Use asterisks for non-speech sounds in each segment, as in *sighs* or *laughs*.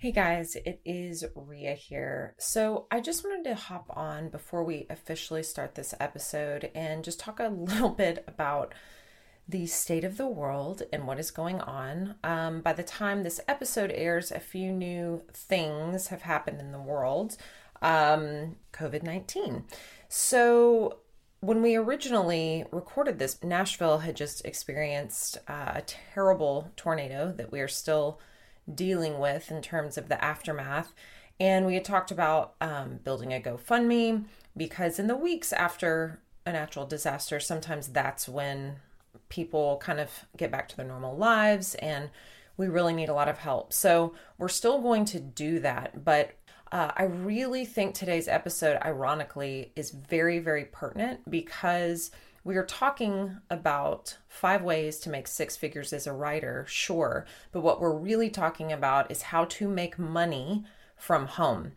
Hey guys, it is Ria here. So, I just wanted to hop on before we officially start this episode and just talk a *laughs* little bit about the state of the world and what is going on. Um, by the time this episode airs, a few new things have happened in the world. Um, COVID 19. So, when we originally recorded this, Nashville had just experienced uh, a terrible tornado that we are still dealing with in terms of the aftermath. And we had talked about um, building a GoFundMe because in the weeks after a natural disaster, sometimes that's when people kind of get back to their normal lives and we really need a lot of help. So we're still going to do that. But uh, I really think today's episode, ironically, is very, very pertinent because we are talking about five ways to make six figures as a writer, sure, but what we're really talking about is how to make money from home.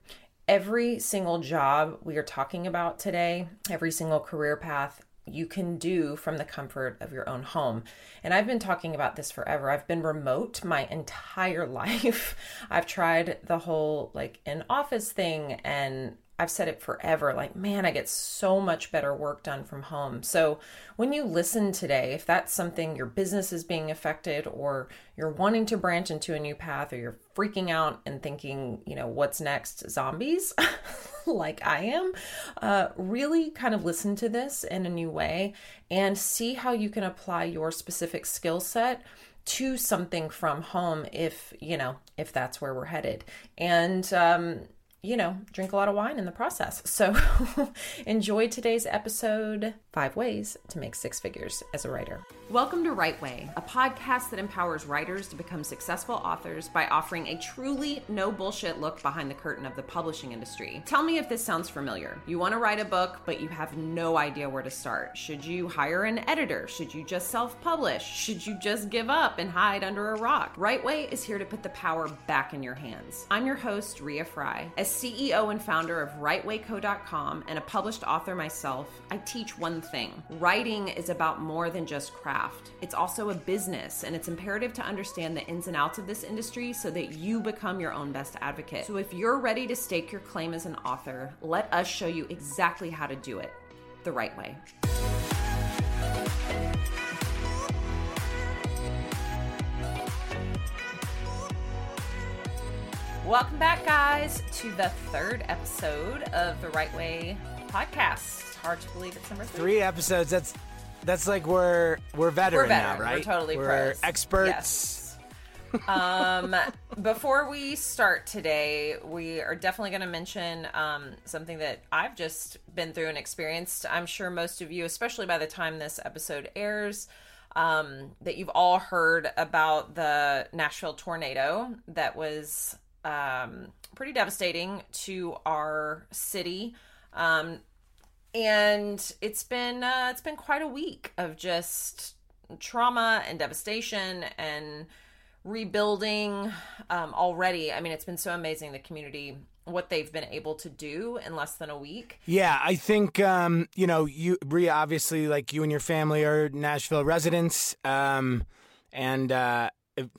Every single job we are talking about today, every single career path you can do from the comfort of your own home. And I've been talking about this forever. I've been remote my entire *laughs* life. I've tried the whole like in office thing and I've said it forever like, man, I get so much better work done from home. So, when you listen today, if that's something your business is being affected, or you're wanting to branch into a new path, or you're freaking out and thinking, you know, what's next, zombies, *laughs* like I am, uh, really kind of listen to this in a new way and see how you can apply your specific skill set to something from home if you know if that's where we're headed. And um you know, drink a lot of wine in the process. So *laughs* enjoy today's episode Five Ways to Make Six Figures as a Writer. Welcome to Right Way, a podcast that empowers writers to become successful authors by offering a truly no bullshit look behind the curtain of the publishing industry. Tell me if this sounds familiar. You want to write a book, but you have no idea where to start. Should you hire an editor? Should you just self publish? Should you just give up and hide under a rock? Right Way is here to put the power back in your hands. I'm your host, Ria Fry. As CEO and founder of WriteWayCo.com and a published author myself, I teach one thing writing is about more than just craft. It's also a business, and it's imperative to understand the ins and outs of this industry so that you become your own best advocate. So, if you're ready to stake your claim as an author, let us show you exactly how to do it the right way. Welcome back, guys, to the third episode of the Right Way podcast. It's hard to believe it's number three. Three episodes. That's that's like we're we're veteran, we're veteran. now, right? We're totally we're pros. experts. Yes. um, *laughs* before we start today, we are definitely going to mention um, something that I've just been through and experienced. I'm sure most of you, especially by the time this episode airs, um, that you've all heard about the Nashville tornado that was um, pretty devastating to our city. Um, and it's been uh, it's been quite a week of just trauma and devastation and rebuilding um, already. I mean, it's been so amazing the community what they've been able to do in less than a week. Yeah, I think um, you know you, Bria. Obviously, like you and your family are Nashville residents, um, and uh,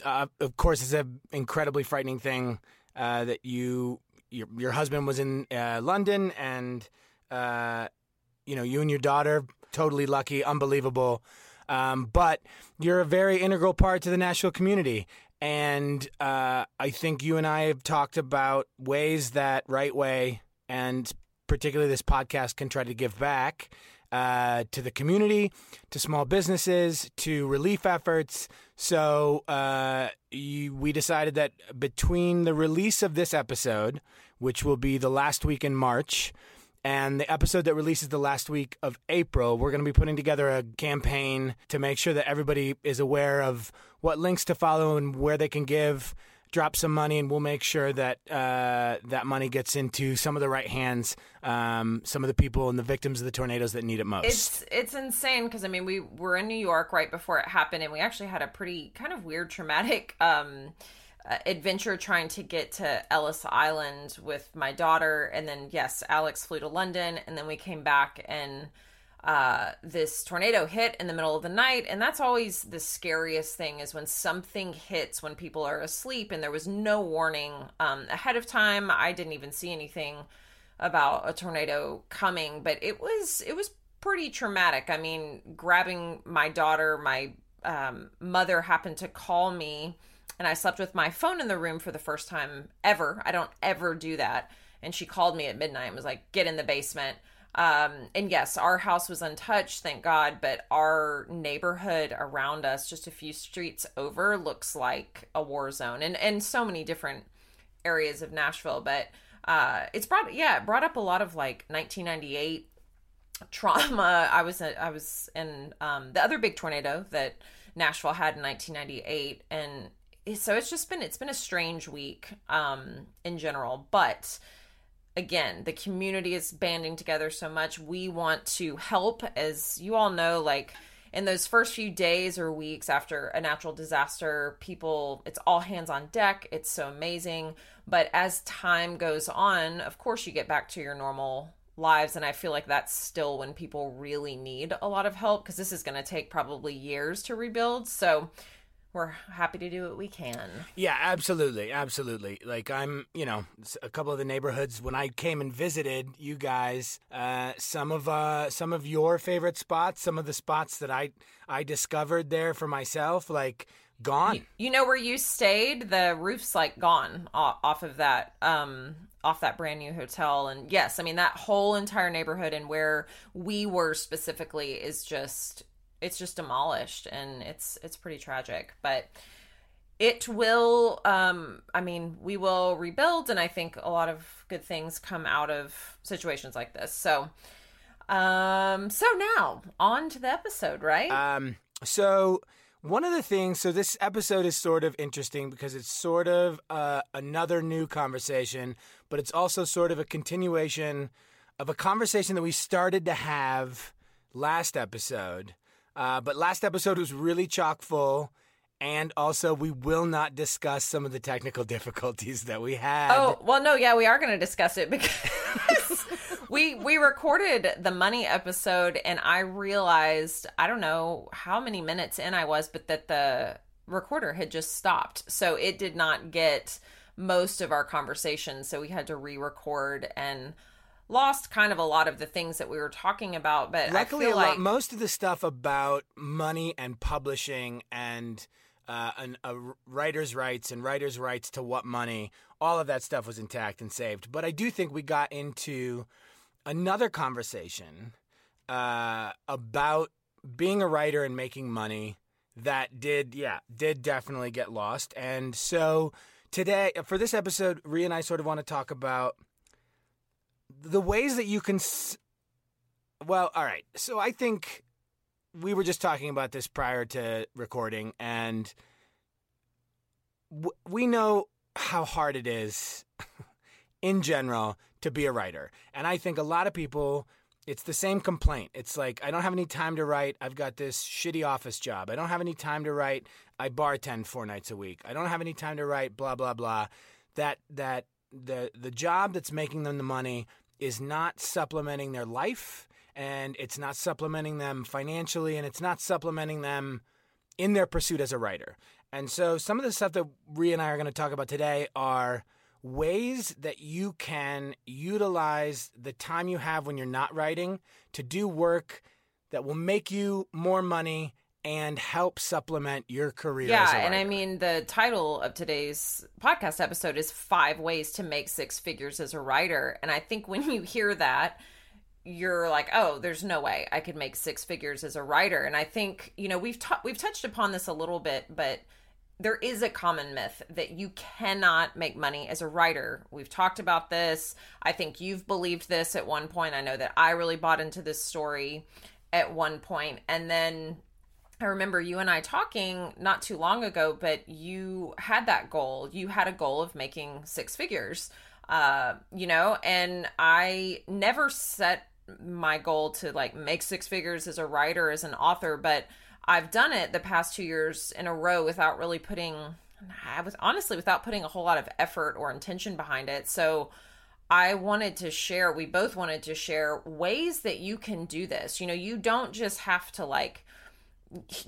uh, of course, it's an incredibly frightening thing uh, that you your your husband was in uh, London and uh, you know, you and your daughter, totally lucky, unbelievable. Um, but you're a very integral part to the Nashville community. And uh, I think you and I have talked about ways that Right Way and particularly this podcast can try to give back uh, to the community, to small businesses, to relief efforts. So uh, you, we decided that between the release of this episode, which will be the last week in March, and the episode that releases the last week of April, we're going to be putting together a campaign to make sure that everybody is aware of what links to follow and where they can give. Drop some money, and we'll make sure that uh, that money gets into some of the right hands. Um, some of the people and the victims of the tornadoes that need it most. It's it's insane because I mean we were in New York right before it happened, and we actually had a pretty kind of weird, traumatic. Um, uh, adventure trying to get to Ellis Island with my daughter. And then, yes, Alex flew to London. And then we came back and uh, this tornado hit in the middle of the night. And that's always the scariest thing is when something hits when people are asleep and there was no warning um, ahead of time. I didn't even see anything about a tornado coming, but it was it was pretty traumatic. I mean, grabbing my daughter, my um, mother happened to call me, and I slept with my phone in the room for the first time ever. I don't ever do that. And she called me at midnight and was like, "Get in the basement." Um, and yes, our house was untouched, thank God, but our neighborhood around us, just a few streets over, looks like a war zone and, and so many different areas of Nashville. But uh, it's brought, yeah, it brought up a lot of like 1998 trauma. *laughs* I was, I was in um, the other big tornado that Nashville had in 1998. And so it's just been, it's been a strange week um, in general, but again, the community is banding together so much. We want to help, as you all know, like in those first few days or weeks after a natural disaster, people, it's all hands on deck. It's so amazing. But as time goes on, of course, you get back to your normal lives. And I feel like that's still when people really need a lot of help because this is going to take probably years to rebuild. So, we're happy to do what we can. Yeah, absolutely, absolutely. Like I'm, you know, a couple of the neighborhoods when I came and visited you guys, uh, some of uh, some of your favorite spots, some of the spots that I I discovered there for myself, like gone. You, you know where you stayed? The roof's like gone off of that um off that brand new hotel and yes, I mean that whole entire neighborhood and where we were specifically is just it's just demolished and it's it's pretty tragic. But it will um i mean we will rebuild and i think a lot of good things come out of situations like this. So um so now on to the episode right? Um so one of the things so this episode is sort of interesting because it's sort of uh, another new conversation but it's also sort of a continuation of a conversation that we started to have last episode uh, but last episode was really chock full. And also, we will not discuss some of the technical *laughs* difficulties that we had. Oh, well, no, yeah, we are going to discuss it *laughs* because we we recorded the money episode, and I realized I don't know how many minutes in I was, but that the recorder had just stopped, so it did not get most of our conversation. So we had to re-record and lost kind of a lot of the things that we were talking about. But luckily, I feel like lot, most of the stuff about money and publishing and uh, an, a writer's rights and writer's rights to what money, all of that stuff was intact and saved. But I do think we got into another conversation uh, about being a writer and making money that did, yeah, did definitely get lost. And so today, for this episode, Ria and I sort of want to talk about the ways that you can. S- well, all right. So I think we were just talking about this prior to recording, and w- we know how hard it is *laughs* in general to be a writer. And I think a lot of people, it's the same complaint. It's like, I don't have any time to write. I've got this shitty office job. I don't have any time to write. I bartend four nights a week. I don't have any time to write, blah, blah, blah. That, that, the, the job that's making them the money is not supplementing their life and it's not supplementing them financially and it's not supplementing them in their pursuit as a writer. And so some of the stuff that Ria and I are going to talk about today are ways that you can utilize the time you have when you're not writing to do work that will make you more money and help supplement your career. Yeah, and I mean the title of today's podcast episode is five ways to make six figures as a writer, and I think when you hear that, you're like, oh, there's no way I could make six figures as a writer. And I think you know we've we've touched upon this a little bit, but there is a common myth that you cannot make money as a writer. We've talked about this. I think you've believed this at one point. I know that I really bought into this story at one point, and then I remember you and I talking not too long ago, but you had that goal. You had a goal of making six figures, uh, you know, and I never set my goal to like make six figures as a writer, as an author, but I've done it the past two years in a row without really putting, I was honestly without putting a whole lot of effort or intention behind it. So, I wanted to share, we both wanted to share ways that you can do this. You know, you don't just have to like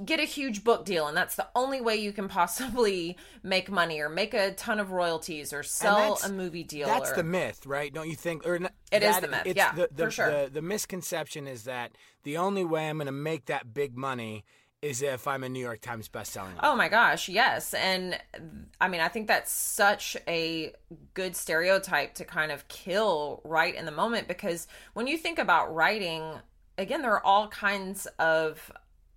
get a huge book deal and that's the only way you can possibly make money or make a ton of royalties or sell a movie deal that's or, the myth right don't you think or It it is is the myth, yeah, the, the, for sure. the, the misconception is that the only way i'm going to make that big money is if i'm a new york times bestselling author. Oh my gosh, yes. And I mean, I think that's such a good stereotype to kind of kill right in the moment because when you think about writing, again, there are all kinds of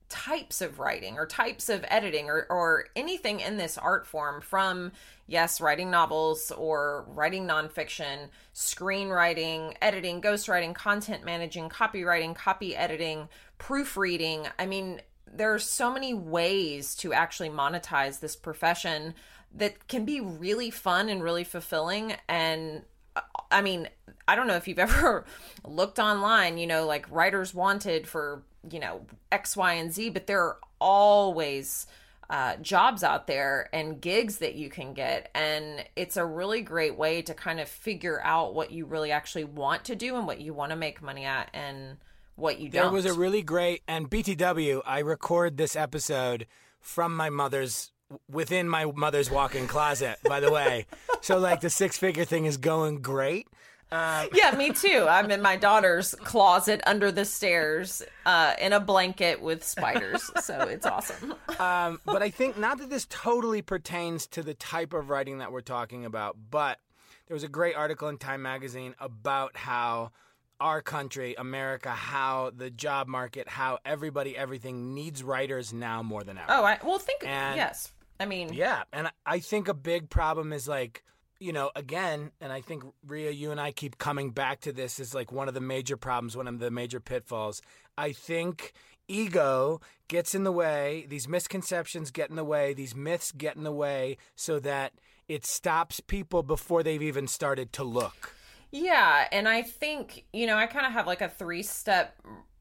types of writing or types of editing or, or anything in this art form from yes writing novels or writing nonfiction screenwriting editing ghostwriting content managing copywriting copy editing proofreading. I mean there are so many ways to actually monetize this profession that can be really fun and really fulfilling. And uh, I mean, I don't know if you've *laughs* ever looked online, you know, like writers wanted for, you know, X, Y, and Z, but there are always uh, jobs out there and gigs that you can get. And it's a really great way to kind of figure out what you really actually want to do and what you want to make money at and what you There don't. was a really great and BTW. I record this episode from my mother's within my mother's walk-in closet. By the way, *laughs* so like the six-figure thing is going great. Yeah, me too. I'm in my daughter's closet under the stairs uh, in a blanket with spiders. So it's awesome. Um, but I think not that this totally pertains to the type of writing that we're talking about, but there was a great article in Time Magazine about how our country, America, how the job market, how everybody, everything needs writers now more than ever. Oh, I well think And- yes. I mean, Yeah, and I think a big problem is like, you know, again, and I think Ria, you and I keep coming back to this is like one of the major problems, one of the major pitfalls. I think ego gets in the way, these misconceptions get in the way, these myths get in the way, so that it stops people before they've even started to look. Yeah, and I think, you know, I kind of have like a three-step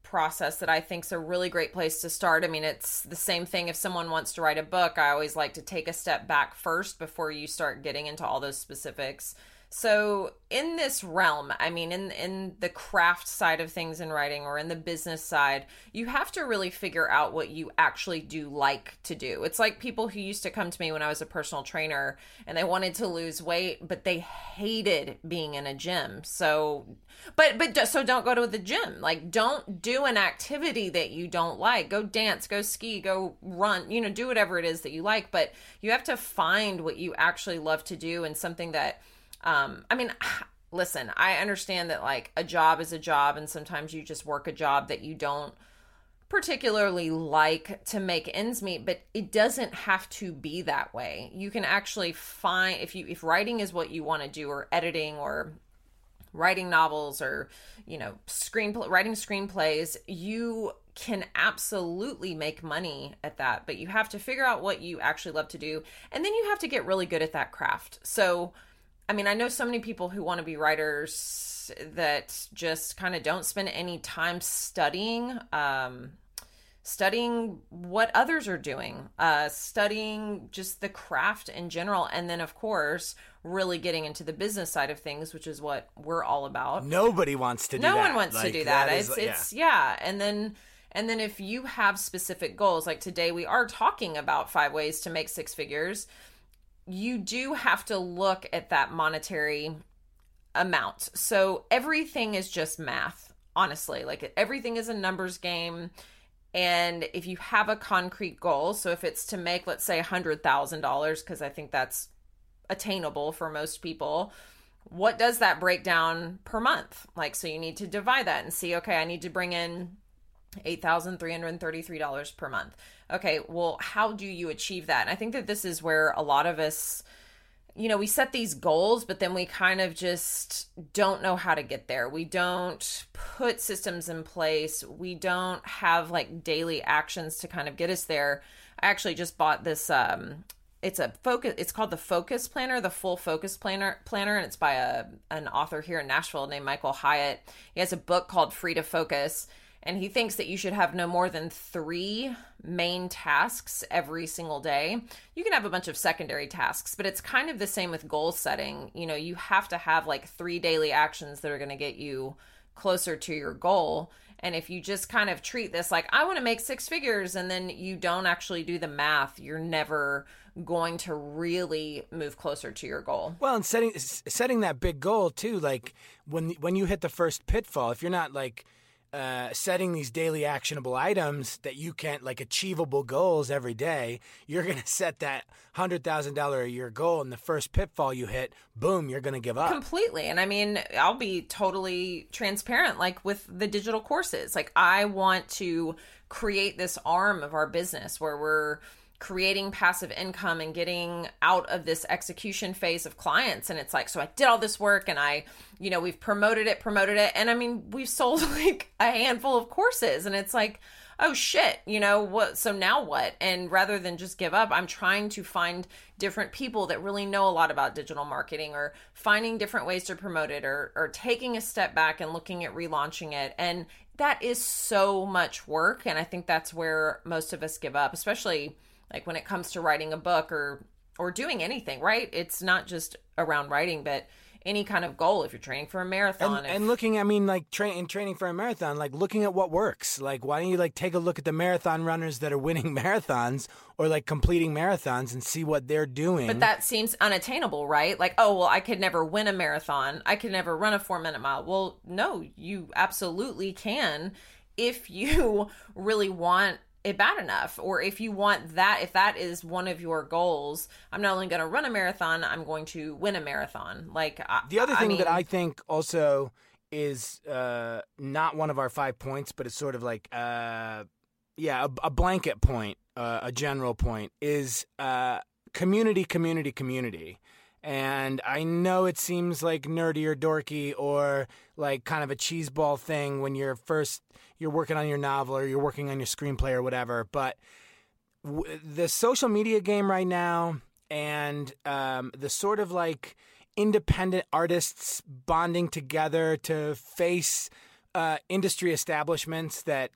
process that I think is a really great place to start. I mean, it's the same thing if someone wants to write a book, I always like to take a step back first before you start getting into all those specifics. So, in this realm, I mean, in in the craft side of things in writing or in the business side, you have to really figure out what you actually do like to do. It's like people who used to come to me when I was a personal trainer and they wanted to lose weight, but they hated being in a gym. So, but but so don't go to the gym. Like don't do an activity that you don't like. Go dance, go ski, go run, you know, do whatever it is that you like, but you have to find what you actually love to do and something that um I mean *sighs* listen, I understand that like a job is a job and sometimes you just work a job that you don't particularly like to make ends meet but it doesn't have to be that way. You can actually find if you if writing is what you want to do or editing or writing novels or you know screen writing screenplays you can absolutely make money at that but you have to figure out what you actually love to do and then you have to get really good at that craft. So i mean i know so many people who want to be writers that just kind of don't spend any time studying um studying what others are doing, uh, studying just the craft in general, and then of course really getting into the business side of things, which is what we're all about. Nobody wants to do no that. one wants to Like, do that. is- it's yeah. it's yeah, and then and then if you have specific goals, like today we are talking about five ways to make six figures, you do have to look at that monetary amount. So everything is just math, honestly. Like everything is a numbers game. And if you have a concrete goal, so if it's to make, let's say, $100,000, because I think that's attainable for most people, what does that break down per month? Like, so you need to divide that and see, okay, I need to bring in $8,333 per month. Okay, well, how do you achieve that? And I think that this is where a lot of us, you know, we set these goals, but then we kind of just don't know how to get there. We don't put systems in place. We don't have like daily actions to kind of get us there. I actually just bought this um it's a focus it's called the focus planner the full focus planner planner and it's by a an author here in nashville named michael hyatt he has a book called free to focus and he thinks that you should have no more than three main tasks every single day. You can have a bunch of secondary tasks, but it's kind of the same with goal setting. You know, you have to have like three daily actions that are going to get you closer to your goal. And if you just kind of treat this like, I want to make six figures, and then you don't actually do the math, you're never going to really move closer to your goal. Well, and setting setting that big goal too, like when when you hit the first pitfall, if you're not like uh, setting these daily actionable items that you can't like achievable goals every day, you're going *laughs* to set that hundred thousand dollar a year goal, and the first pitfall you hit, boom, you're going to give up completely. And I mean, I'll be totally transparent. Like with the digital courses, like I want to create this arm of our business where we're creating passive income and getting out of this execution phase of clients. And it's like so I did all this work and I you know we've promoted it promoted it. And I mean we've sold *laughs* like a handful of courses and it's like oh shit you know what so now what? And rather than just give up I'm trying to find different people that really know a lot about digital marketing or finding different ways to promote it or or taking a step back and looking at relaunching it. And that is so much work. And I think that's where most of us give up especially like when it comes to writing a book or or doing anything right? It's not just around writing but any kind of goal if you're training for a marathon and, if, and looking i mean like tra- in training for a marathon like looking at what works. Like why don't you like take a look at the marathon runners that are winning *laughs* marathons or like completing marathons and see what they're doing? But that seems unattainable right? Like oh well i could never win a marathon. I could never run a four minute mile. Well no you absolutely can if you *laughs* really want it bad enough. Or if you want that if that is one of your goals i'm not only going to run a marathon i'm going to win a marathon. Like the other thing I mean, that i think also is uh, not one of our five points but it's sort of like uh, yeah a, a, blanket point uh, a general point is uh, community community community. And I know it seems like nerdy or dorky or like kind of a cheeseball thing when you're first you're working on your novel or you're working on your screenplay or whatever. But w- the social media game right now and um, the sort of like independent artists bonding together to face uh, industry establishments that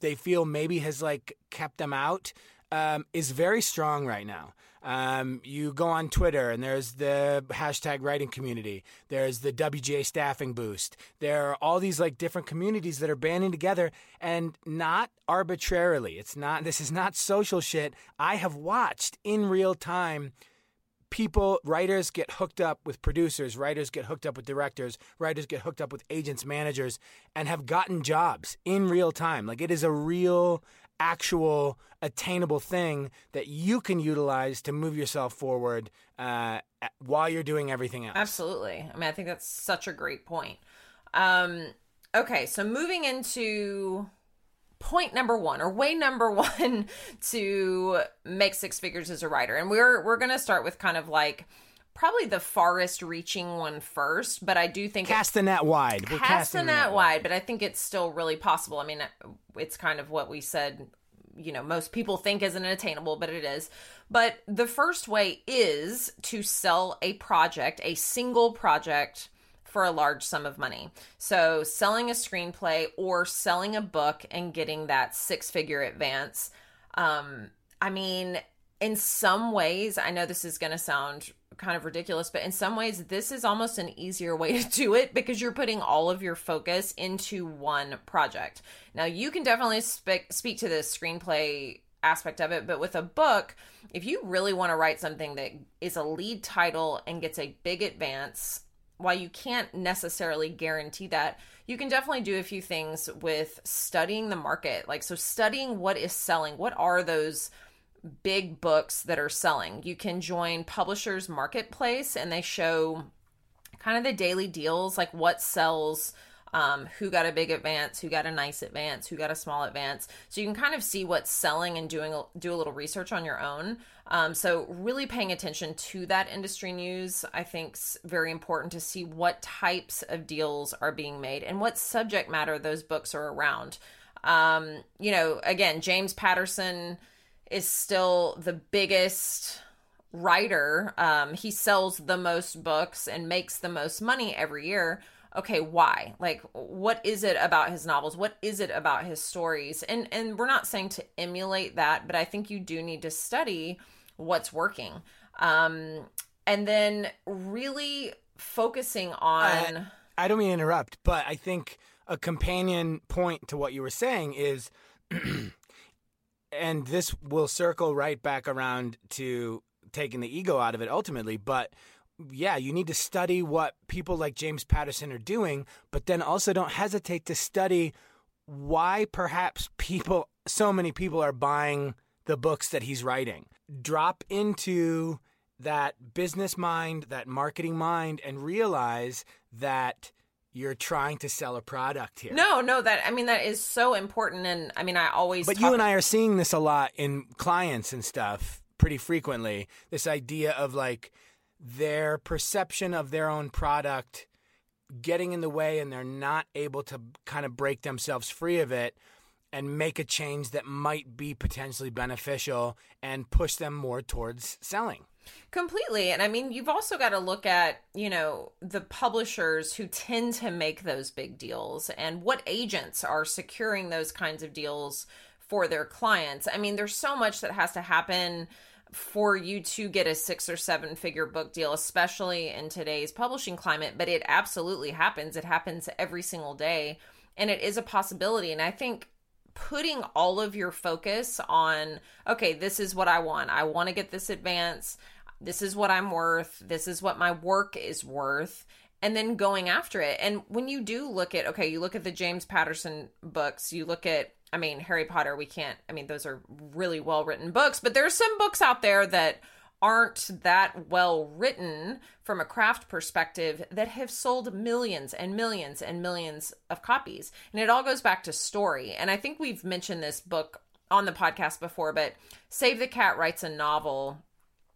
they feel maybe has like kept them out um, is very strong right now. Um, you go on Twitter and there's the hashtag writing community. There's the WGA staffing boost. There are all these like different communities that are banding together and not arbitrarily. It's not, *laughs* this is not social shit. I have watched in real time people, writers get hooked up with producers, writers get hooked up with directors, writers get hooked up with agents, managers, and have gotten jobs in real time. Like it is a real actual attainable thing that you can utilize to move yourself forward uh, while you're doing everything else. Absolutely. I mean, I think that's such a great point. Um, okay, so moving into point number one or way number *laughs* one to make six figures as a writer, and we're we're gonna start with kind of like probably the farthest reaching one first, but I do think cast the net wide. We're cast the net, wide, but I think it's still really possible. I mean, it's kind of what we said. You know, most people think isn't attainable, but it is. But the first way is to sell a project, a single project for a large sum of money. So, selling a screenplay or selling a book and getting that six figure advance. Um, I mean, in some ways, I know this is going to sound kind of ridiculous, but in some ways, this is almost an easier way *laughs* to do it because you're putting all of your focus into one project. Now, you can definitely spe- speak to the screenplay aspect of it, but with a book, if you really want to write something that is a lead title and gets a big advance, while you can't necessarily guarantee that, you can definitely do a few things with studying the market. Like, so studying what is selling, what are those big books that are selling. You can join Publishers Marketplace and they show kind of the daily deals, like what sells, um, who got a big advance, who got a nice advance, who got a small advance. So you can kind of see what's selling and doing do a little research on your own. Um, so really paying attention to that industry news, I think, is very important to see what types of deals are being made and what subject matter those books are around. Um, you know, again, James Patterson is still the biggest writer. Um, he sells the most books and makes the most money every year. okay why like what is it about his novels what is it about his stories and and we're not saying to emulate that but i think you do need to study what's working um and then really focusing on uh, i don't mean interrupt but i think a companion point to what you were saying is *clears throat* and this will circle right back around to taking the ego out of it ultimately but yeah, you need to study what people like James Patterson are doing, but then also don't hesitate to study why perhaps people, so many people are buying the books that he's writing. Drop into that business mind, that marketing mind, and realize that you're trying to sell a product here. No, no, that I mean that is so important, and I mean I always. But you and I are seeing this a lot in clients and stuff pretty frequently. This idea of like their perception of their own product getting in the way and they're not able to kind of break themselves free of it and make a change that might be potentially beneficial and push them more towards selling. Completely. And I mean, you've also got to look at, you know, the publishers who tend to make those big deals and what agents are securing those kinds of deals for their clients. I mean, there's so much that has to happen for you to get a six or seven figure book deal, especially in today's publishing climate, but it absolutely happens. It happens every single day, and it is a possibility. And I think putting all of your focus on, okay, this is what I want. I want to get this advance. This is what I'm worth. This is what my work is worth. And then going after it. And when you do look at, okay, you look at the James Patterson books, you look at I mean, Harry Potter, we can't, I mean, those are really well written books, but there's some books out there that aren't that well written from a craft perspective that have sold millions and millions and millions of copies. And it all goes back to story. And I think we've mentioned this book on the podcast before, but Save the Cat Writes a Novel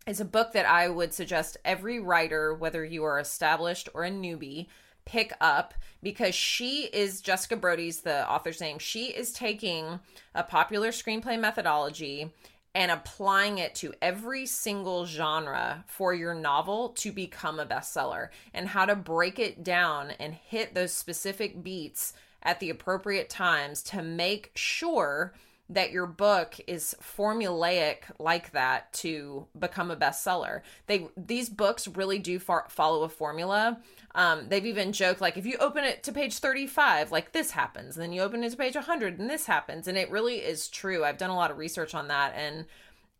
is a book that I would suggest every writer, whether you are established or a newbie, pick up because she is Jessica Brody's the author's name. She is taking a popular screenplay methodology and applying it to every single genre for your novel to become a bestseller and how to break it down and hit those specific beats at the appropriate times to make sure that your book is formulaic like that to become a bestseller. They these books really do far, follow a formula. Um, they've even joked like if you open it to page 35, like this happens, and then you open it to page 100 and this happens, and it really is true. I've done a lot of research on that and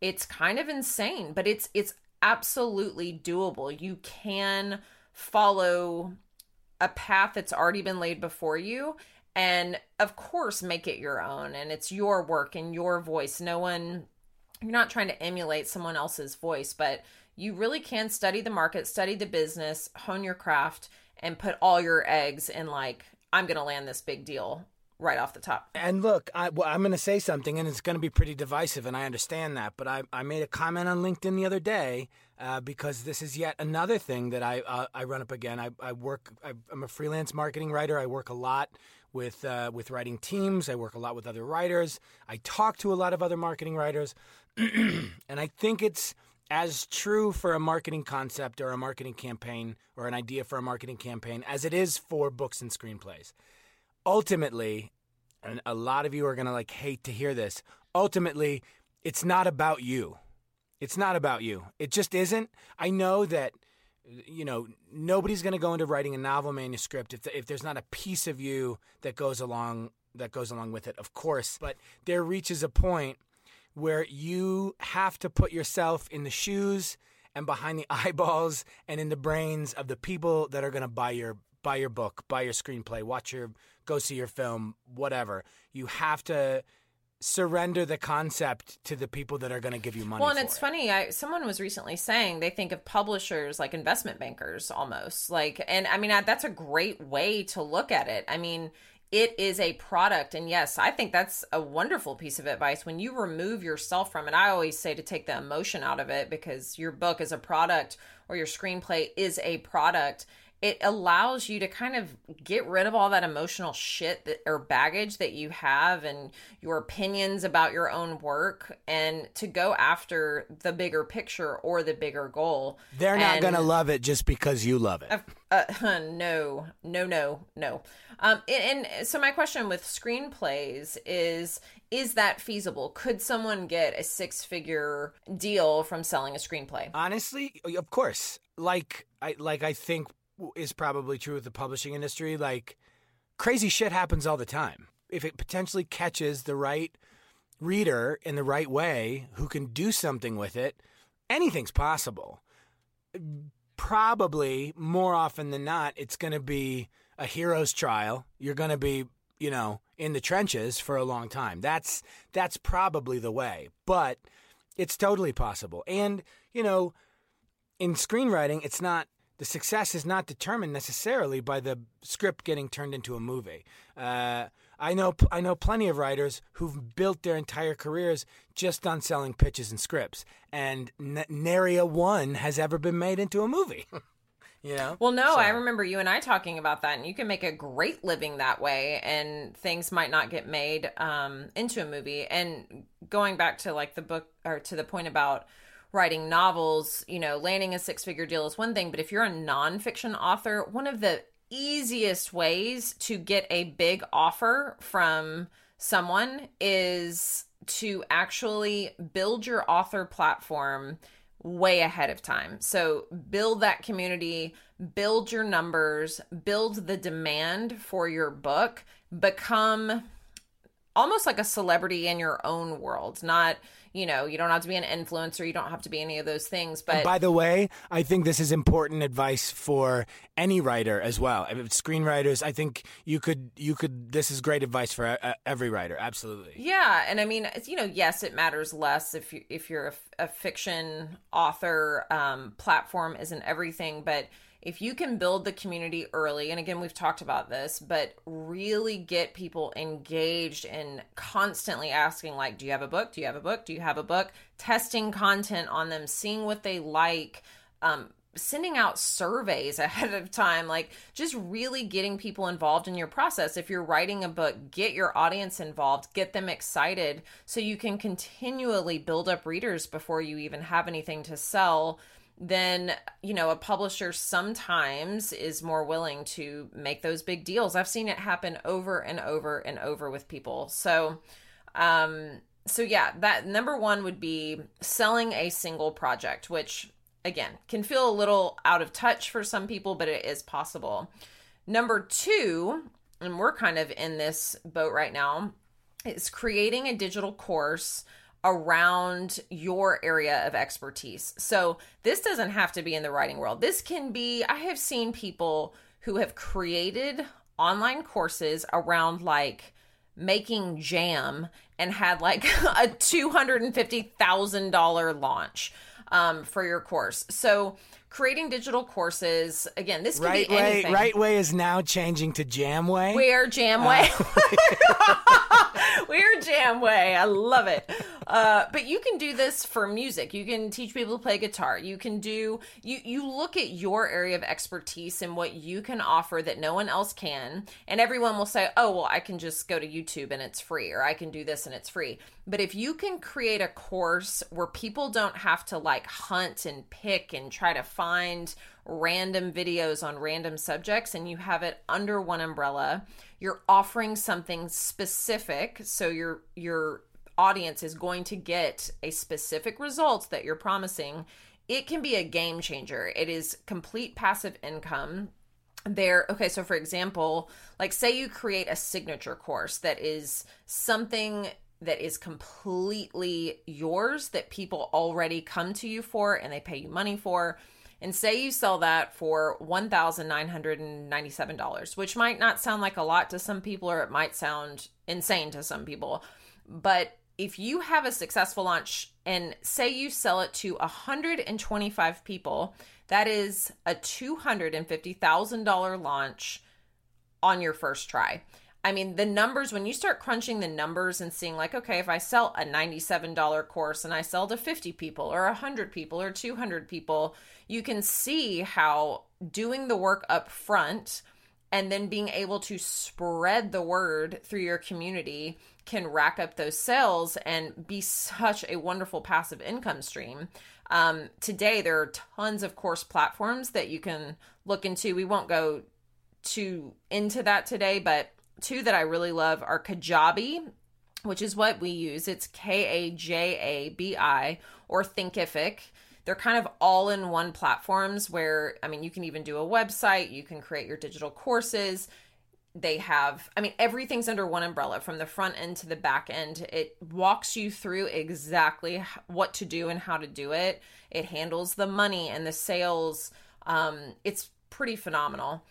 it's kind of insane, but it's it's absolutely doable. You can follow a path that's already been laid before you and of course make it your own and it's your work and your voice no one you're not trying to emulate someone else's voice but you really can study the market study the business hone your craft and put all your eggs in like i'm gonna land this big deal right off the top and look I, i'm gonna say something and it's gonna be pretty divisive and i understand that but i, I made a comment on linkedin the other day uh, because this is yet another thing that I uh, I run up again. I, I work. I, I'm a freelance marketing writer. I work a lot with uh, with writing teams. I work a lot with other writers. I talk to a lot of other marketing writers, *clears throat* and I think it's as true for a marketing concept or a marketing campaign or an idea for a marketing campaign as it is for books and screenplays. Ultimately, and a lot of you are going to like hate to hear this. Ultimately, it's not about you. It's not about you. It just isn't. I know that you know, nobody's going to go into writing a novel manuscript if, the, if there's not a piece of you that goes along that goes along with it, of course. But there reaches a point where you have to put yourself in the shoes and behind the *laughs* eyeballs and in the brains of the people that are going to buy your buy your book, buy your screenplay, watch your go see your film, whatever. You have to surrender the concept to the people that are going to give you money. Well, and it's it. funny. I someone was recently saying they think of publishers like investment bankers almost like, and I mean I, that's a great way to look at it. I mean. It is a product. And yes, I think that's a wonderful piece of advice. When you remove yourself from it, I always say to take the emotion out of it because your book is a product or your screenplay is a product it allows you to kind of get rid of all that emotional shit that, or baggage that you have and your opinions about your own work and to go after the bigger picture or the bigger goal. They're not going to love it just because you love it. Of, Uh, *laughs* no, no, no, no. Um, and, and so my question with screenplays is: Is that feasible? Could someone get a six-figure deal from selling a screenplay? Honestly, of course. Like I like I think is probably true with the publishing industry. Like crazy shit happens all the time. If it potentially catches the right reader in the right way who can do something with it, anything's possible. Probably more often than not, it's going to be a hero's trial. You're going to be, you know, in the trenches for a long time. That's that's probably the way. But it's totally possible. And, you know, in screenwriting, it's not the success is not determined necessarily by the script getting turned into a movie. Uh, I know I know plenty of writers who've built their entire careers just on selling pitches and scripts, and n- nary a one has ever been made into a movie. *laughs* you know? Well, no, so. I remember you and I talking about that, and you can make a great living that way, and things might not get made um, into a movie. And going back to like the book or to the point about writing novels, you know, landing a six figure deal is one thing, but if you're a nonfiction author, one of the easiest ways to get a big offer from someone is to actually build your author platform way ahead of time. So, build that community, build your numbers, build the demand for your book, become almost like a celebrity in your own world, not you know, you don't have to be an influencer, you don't have to be any of those things. But and by the way, I think this is important advice for any writer as well. I mean, screenwriters, I think you could you could this is great advice for uh, every writer. Absolutely. Yeah, and I mean, you know, yes, it matters less if you if you're a, a fiction author. Um, platform isn't everything, but if you can build the community early, and again, we've talked about this, but really get people engaged and constantly asking, like, do you have a book? Do you have a book? Do you have a book? Testing content on them, seeing what they like, um, sending out surveys *laughs* ahead of time, like just really getting people involved in your process. If you're writing a book, get your audience involved, get them excited so you can continually build up readers before you even have anything to sell then you know a publisher sometimes is more willing to make those big deals. I've seen it happen over and over and over with people. So um so yeah that number one would be selling a single project which again can feel a little out of touch for some people but it is possible. Number two and we're kind of in this boat right now is creating a digital course around your area of expertise. So this doesn't have to be in the writing world. This can be, I have seen people who have created online courses around like making jam and had like *laughs* a $250,000 launch um, for your course. So creating digital courses. Again, this could right be anything. Way, right way is now changing to Jamway. We're Jamway. Uh, *laughs* *laughs* We're Jamway. I love it. Uh, but you can do this for music. You can teach people to play guitar. You can do you you look at your area of expertise and what you can offer that no one else can, and everyone will say, "Oh, well, I can just go to YouTube and it's free, or I can do this and it's free." But if you can create a course where people don't have to like hunt and pick and try to find random videos on random subjects and you have it under one umbrella, you're offering something specific so your your audience is going to get a specific result that you're promising. It can be a game changer. It is complete passive income there okay so for example like say you create a signature course that is something that is completely yours that people already come to you for and they pay you money for. And say you sell that for $1,997, which might not sound like a lot to some people or it might sound insane to some people. But if you have a successful launch and say you sell it to 125 people, that is a $250,000 launch on your first try. I mean, the numbers, when you start crunching the numbers and seeing, like, okay, if I sell a $97 course and I sell to 50 people or 100 people or 200 people, you can see how doing the work up front and then being able to spread the word through your community can rack up those sales and be such a wonderful passive income stream. Um, today, there are tons of course platforms that you can look into. We won't go too into that today, but two that I really love are Kajabi, which is what we use. It's K A J A B I or Thinkific. They're kind of all in one platforms where, I mean, you can even do a website, you can create your digital courses. They have, I mean, everything's under one umbrella from the front end to the back end. It walks you through exactly what to do and how to do it. It handles the money and the sales. Um, it's pretty phenomenal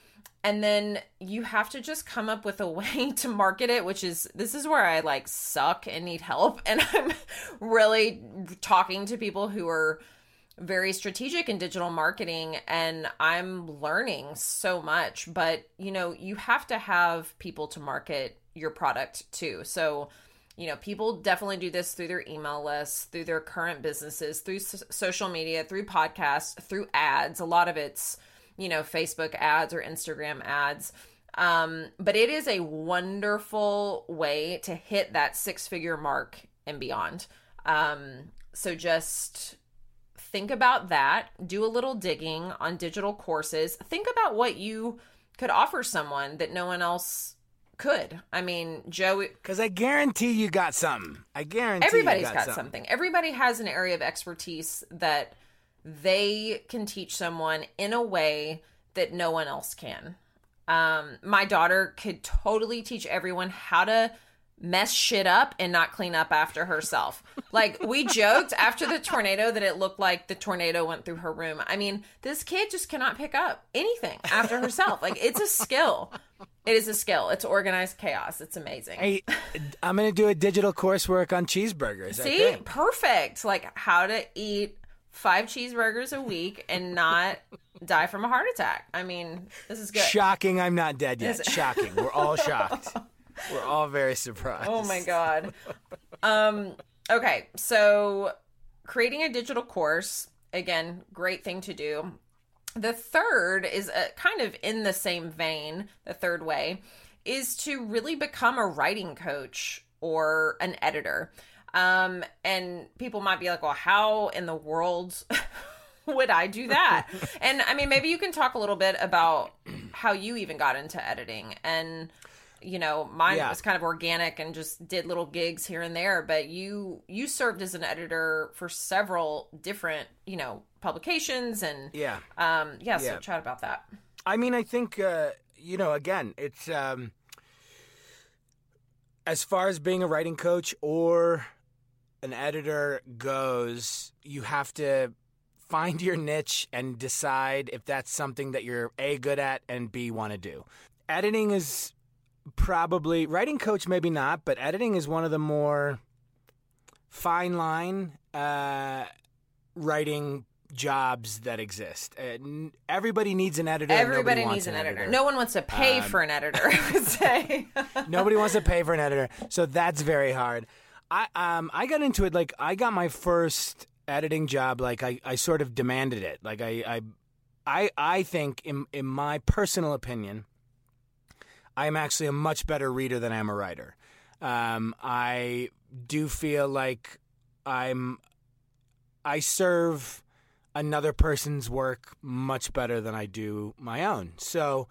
and then you have to just come up with a *laughs* way to market it which is this is where i like suck and need help. *laughs* And i'm really talking to people who are very strategic in digital marketing and i'm learning so much. But you know you have to have people to market your product too so you know people definitely do this through their email lists through their current businesses through social media through podcasts through ads. A lot of it's you know, Facebook ads or Instagram ads. Um, but it is a wonderful way to hit that six figure mark and beyond. Um, so just think about that, do a little digging on digital courses, think about what you could offer someone that no one else could. I mean, Joe, because I guarantee you got something. I guarantee everybody's got, got something. something. Everybody has an area of expertise that they can teach someone in a way that no one else can. Um, my daughter could totally teach everyone how to mess shit up and not clean up after herself. Like we *laughs* joked after the tornado that it looked like the tornado went through her room. I mean, this kid just cannot pick up anything after herself. Like it's a skill. It is a skill. It's organized chaos. It's amazing. Hey, I'm gonna do a digital coursework on cheeseburgers. See, perfect. Like how to eat five cheeseburgers a week and not *laughs* die from a heart attack. I mean, this is good. Shocking, I'm not dead yet. Shocking. We're all *laughs* shocked. We're all very surprised. Oh my god. Um okay, so creating a digital course, again, great thing to do. The third is uh kind of in the same vein, the third way is to really become a writing coach or an editor. Um and people might be like, "Well, how in the world *laughs* would I do that?" *laughs* and I mean, maybe you can talk a little bit about how you even got into editing and you know mine Yeah. was kind of organic and just did little gigs here and there but you you served as an editor for several different you know publications and Yeah. um yeah so Yeah. chat about that I mean, I think uh, you know. Again, it's um, as far as being a writing coach or an editor goes, you have to find your niche and decide if that's something that you're a good at and b want to do. Editing is probably writing coach, maybe not, but editing is one of the more fine line uh, writing jobs that exist. Uh, n- everybody needs an editor. everybody needs an editor. no one wants to pay Um, for an editor i would say *laughs* Nobody wants to pay for an editor, so that's very hard. I um I got into it like I got my first editing job like I, I sort of demanded it. Like I I I, I think in in my personal opinion, I am actually a much better reader than I am a writer. Um, I do feel like I'm I serve another person's work much better than I do my own. So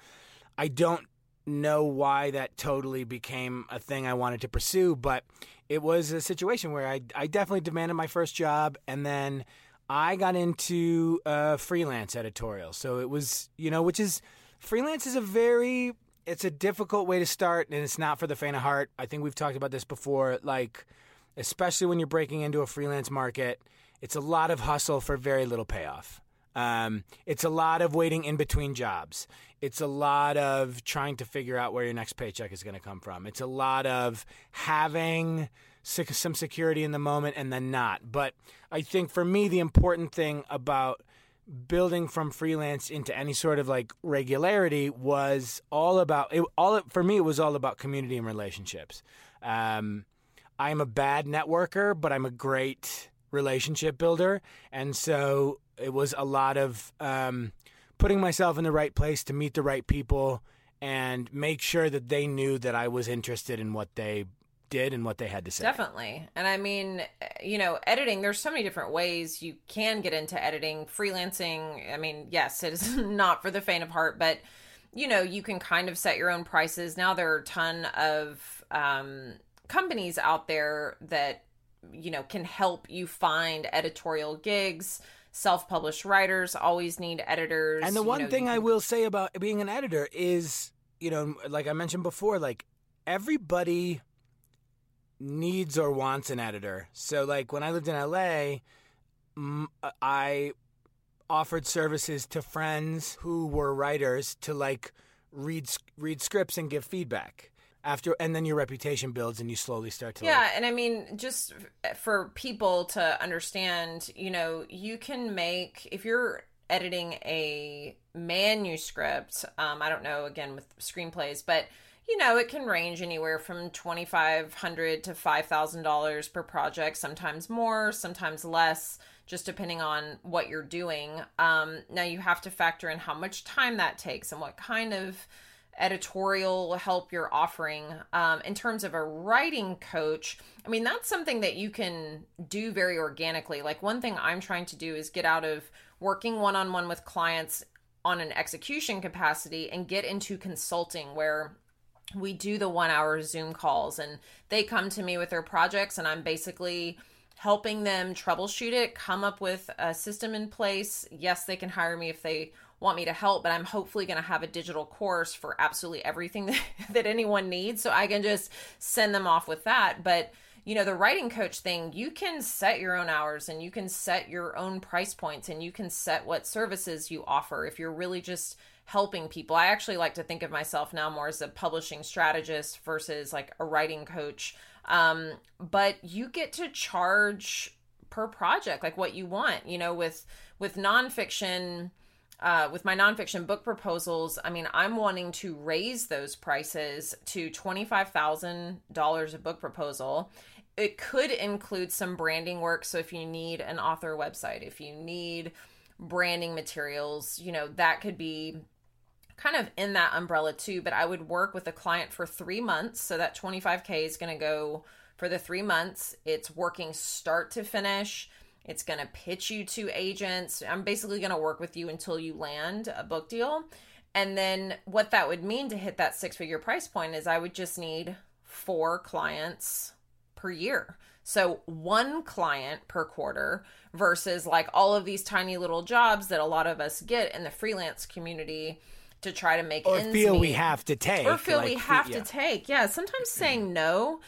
I don't know why that totally became a thing I wanted to pursue, but it was a situation where I, I definitely demanded my first job and then I got into uh, freelance editorial. So it was, you know, which is freelance is a very it's a difficult way to start and it's not for the faint of heart. I think we've talked about this before like especially when you're breaking into a freelance market, it's a lot of hustle for very little payoff. Um, it's a lot of waiting in between jobs. It's a lot of trying to figure out where your next paycheck is going to come from. It's a lot of having some security in the moment and then not. But I think for me, the important thing about building from freelance into any sort of like regularity was all about it. All for me, it was all about community and relationships. Um, I'm a bad networker, but I'm a great relationship builder, and so it was a lot of um, putting myself in the right place to meet the right people and make sure that they knew that I was interested in what they did and what they had to say. Definitely. And I mean, you know, editing, there's so many different ways you can get into editing. Freelancing, I mean, yes, it is *laughs* not for the faint of heart, but you know, you can kind of set your own prices. Now there are a ton of um, companies out there that, you know, can help you find editorial gigs. Self published writers always need editors. And the You one know, thing you I will say about being an editor is, you know, like I mentioned before, like everybody needs or wants an editor. So, like when I lived in LA, I offered services to friends who were writers to like read read scripts and give feedback after, and then your reputation builds and you slowly start to. Yeah, like, and I mean, just for people to understand, you know, you can make if you're editing a manuscript. Um, I don't know again with screenplays, but you know, it can range anywhere from twenty five hundred to five thousand dollars per project. Sometimes more, sometimes less, just depending on what you're doing. Um, now you have to factor in how much time that takes and what kind of editorial help you're offering um, in terms of a writing coach i mean that's something that you can do very organically. Like one thing i'm trying to do is get out of working one-on-one with clients on an execution capacity and get into consulting where we do the one hour zoom calls and they come to me with their projects and i'm basically helping them troubleshoot it come up with a system in place. Yes they can hire me if they want me to help but i'm hopefully going to have a digital course for absolutely everything *laughs* that, that anyone needs. So i can just send them off with that. But you know the writing coach thing you can set your own hours and you can set your own price points and you can set what services you offer if you're really just helping people. I actually like to think of myself now more as a publishing strategist versus like a writing coach. Um, but you get to charge per project like what you want you know with with nonfiction uh, with my nonfiction book proposals, I mean, I'm wanting to raise those prices to $25,000 a book proposal. It could include some branding work. So if you need an author website, if you need branding materials, you know, that could be kind of in that umbrella too. But I would work with a client for three months. So that 25K is going to go for the three months. It's working start to finish. It's going to pitch you to agents. I'm basically going to work with you until you land a book deal. And then what that would mean to hit that six figure price point is I would just need four clients per year. So one client per quarter versus like all of these tiny little jobs that a lot of us get in the freelance community to try to make or ends feel we have to take, or feel we have yeah. to take. Yeah, sometimes saying no,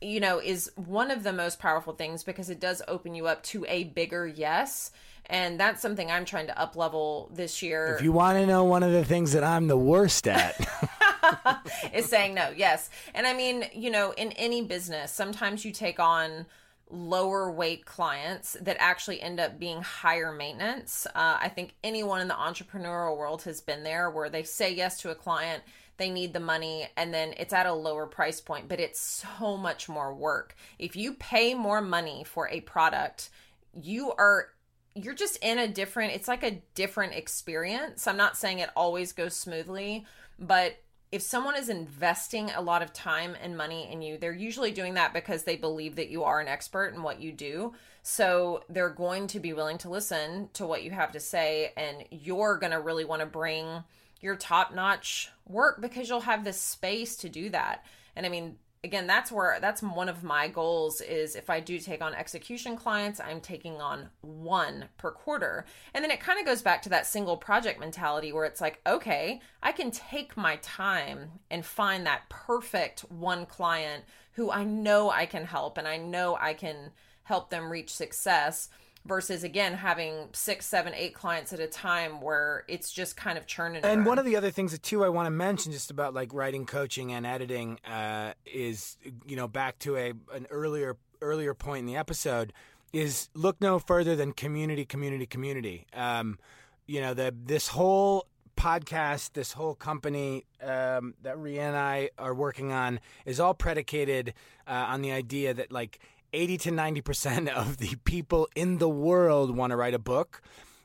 you know, is one of the most powerful things because it does open you up to a bigger yes. And that's something I'm trying to up level this year If you want to know one of the things that I'm the worst at, *laughs* *laughs* is saying no. Yes. And I mean, you know, in any business, sometimes you take on lower weight clients that actually end up being higher maintenance. Uh, I think anyone in the entrepreneurial world has been there where they say yes to a client, they need the money, and then it's at a lower price point, but it's so much more work. If you pay more money for a product, you are you're just in a different it's like a different experience i'm not saying it always goes smoothly but if someone is investing a lot of time and money in you they're usually doing that because they believe that you are an expert in what you do so they're going to be willing to listen to what you have to say and you're going to really want to bring your top notch work because you'll have this space to do that. And i mean again that's where that's one of my goals is if i do take on execution clients i'm taking on one per quarter. And then it kind of goes back to that single project mentality where it's like okay i can take my time and find that perfect one client who i know i can help and i know i can help them reach success versus again having six seven eight clients at a time where it's just kind of churning And around. one of the other things that too I want to mention just about like writing, coaching, and editing uh, is you know back to a an earlier earlier point in the episode is look no further than community, community, community. Um, you know the this whole podcast, this whole company um, that Ria and I are working on is all predicated uh, on the idea that like. 80 to 90% *laughs* of the people in the world want to write a book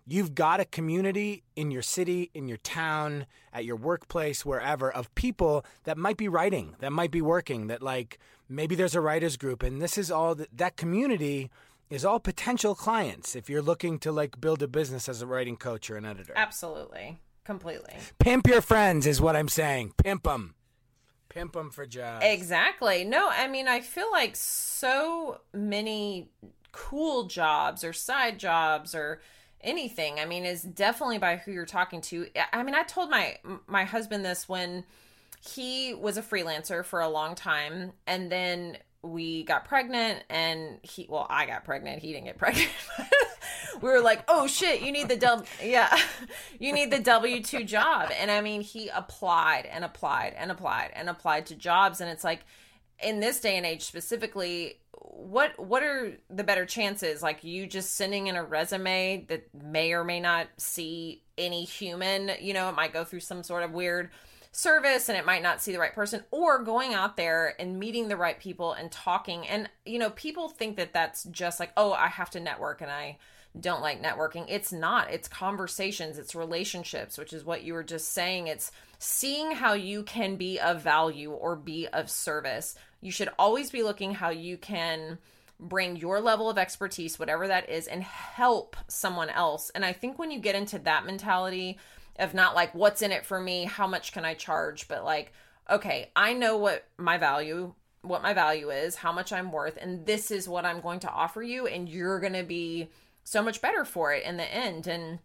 you've got a community in your city, in your town, at your workplace, wherever, of people that might be writing, that might be working, that like maybe there's a writers group, and this is all that, that community is all potential clients if you're looking to like build a business as a writing coach or an editor. Absolutely. Completely. Pimp your friends is what I'm saying. Pimp them. Pimp them for jobs. Exactly. No, I mean, I feel like so many cool jobs or side jobs or anything i mean is definitely by who you're talking to i mean i told my my husband this when he was a freelancer for a long time and then we got pregnant and he well i got pregnant he didn't get *laughs* pregnant we were like oh shit you need the w yeah *laughs* you need the w2 job. And i mean he applied and applied and applied and applied to jobs. And it's like in this day and age specifically what what are the better chances? Like you just sending in a resume that may or may not see any human you know it might go through some sort of weird service and it might not see the right person or going out there and meeting the right people and talking. And you know people think that that's just like oh I have to network and I don't like networking it's not it's conversations it's relationships which is what you were just saying it's seeing how you can be of value or be of service you should always be looking how you can bring your level of expertise, whatever that is, and help someone else. And I think when you get into that mentality of not like, what's in it for me? How much can I charge? But like, okay, I know what my value what my value is, how much I'm worth, and this is what I'm going to offer you, and you're going to be so much better for it in the end. And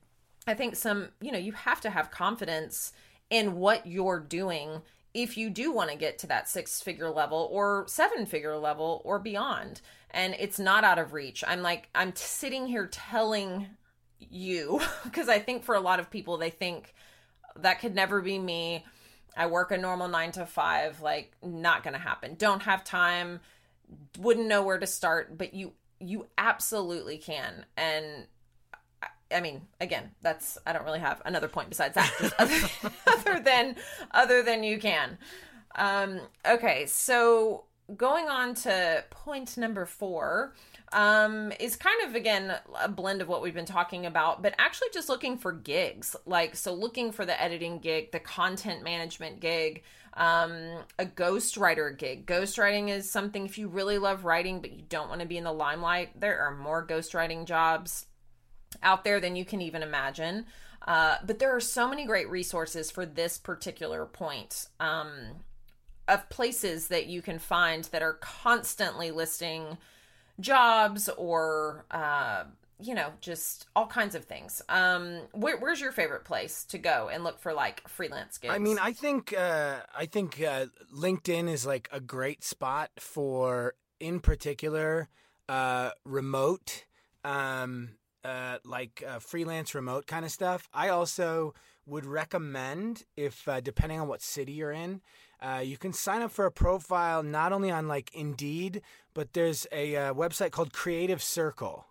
I think some, you know, you have to have confidence in what you're doing if you do want to get to that six figure level or seven figure level or beyond. And it's not out of reach. I'm like i'm sitting here telling you *laughs* because i think for a lot of people they think that could never be me. I work a normal nine to five like not gonna happen. Don't have time wouldn't know where to start but you you absolutely can and I mean, again, that's I don't really have another point besides that, other, *laughs* other, than other than you can. Um, okay, so going on to point number four um, is kind of again a blend of what we've been talking about, but actually just looking for gigs. Like, so looking for the editing gig, the content management gig, um, a ghostwriter gig. Ghostwriting is something if you really love writing, but you don't want to be in the limelight, there are more ghostwriting jobs out there than you can even imagine. Uh, but there are so many great resources for this particular point um, of places that you can find that are constantly listing jobs or uh, you know just all kinds of things um where, where's your favorite place to go and look for like freelance gigs i mean i think uh i think uh linkedin is like a great spot for in particular uh remote um uh, like uh, freelance remote kind of stuff. I also would recommend if uh, depending on what city you're in, uh, you can sign up for a profile not only on like Indeed, but there's a uh, website called Creative Circle.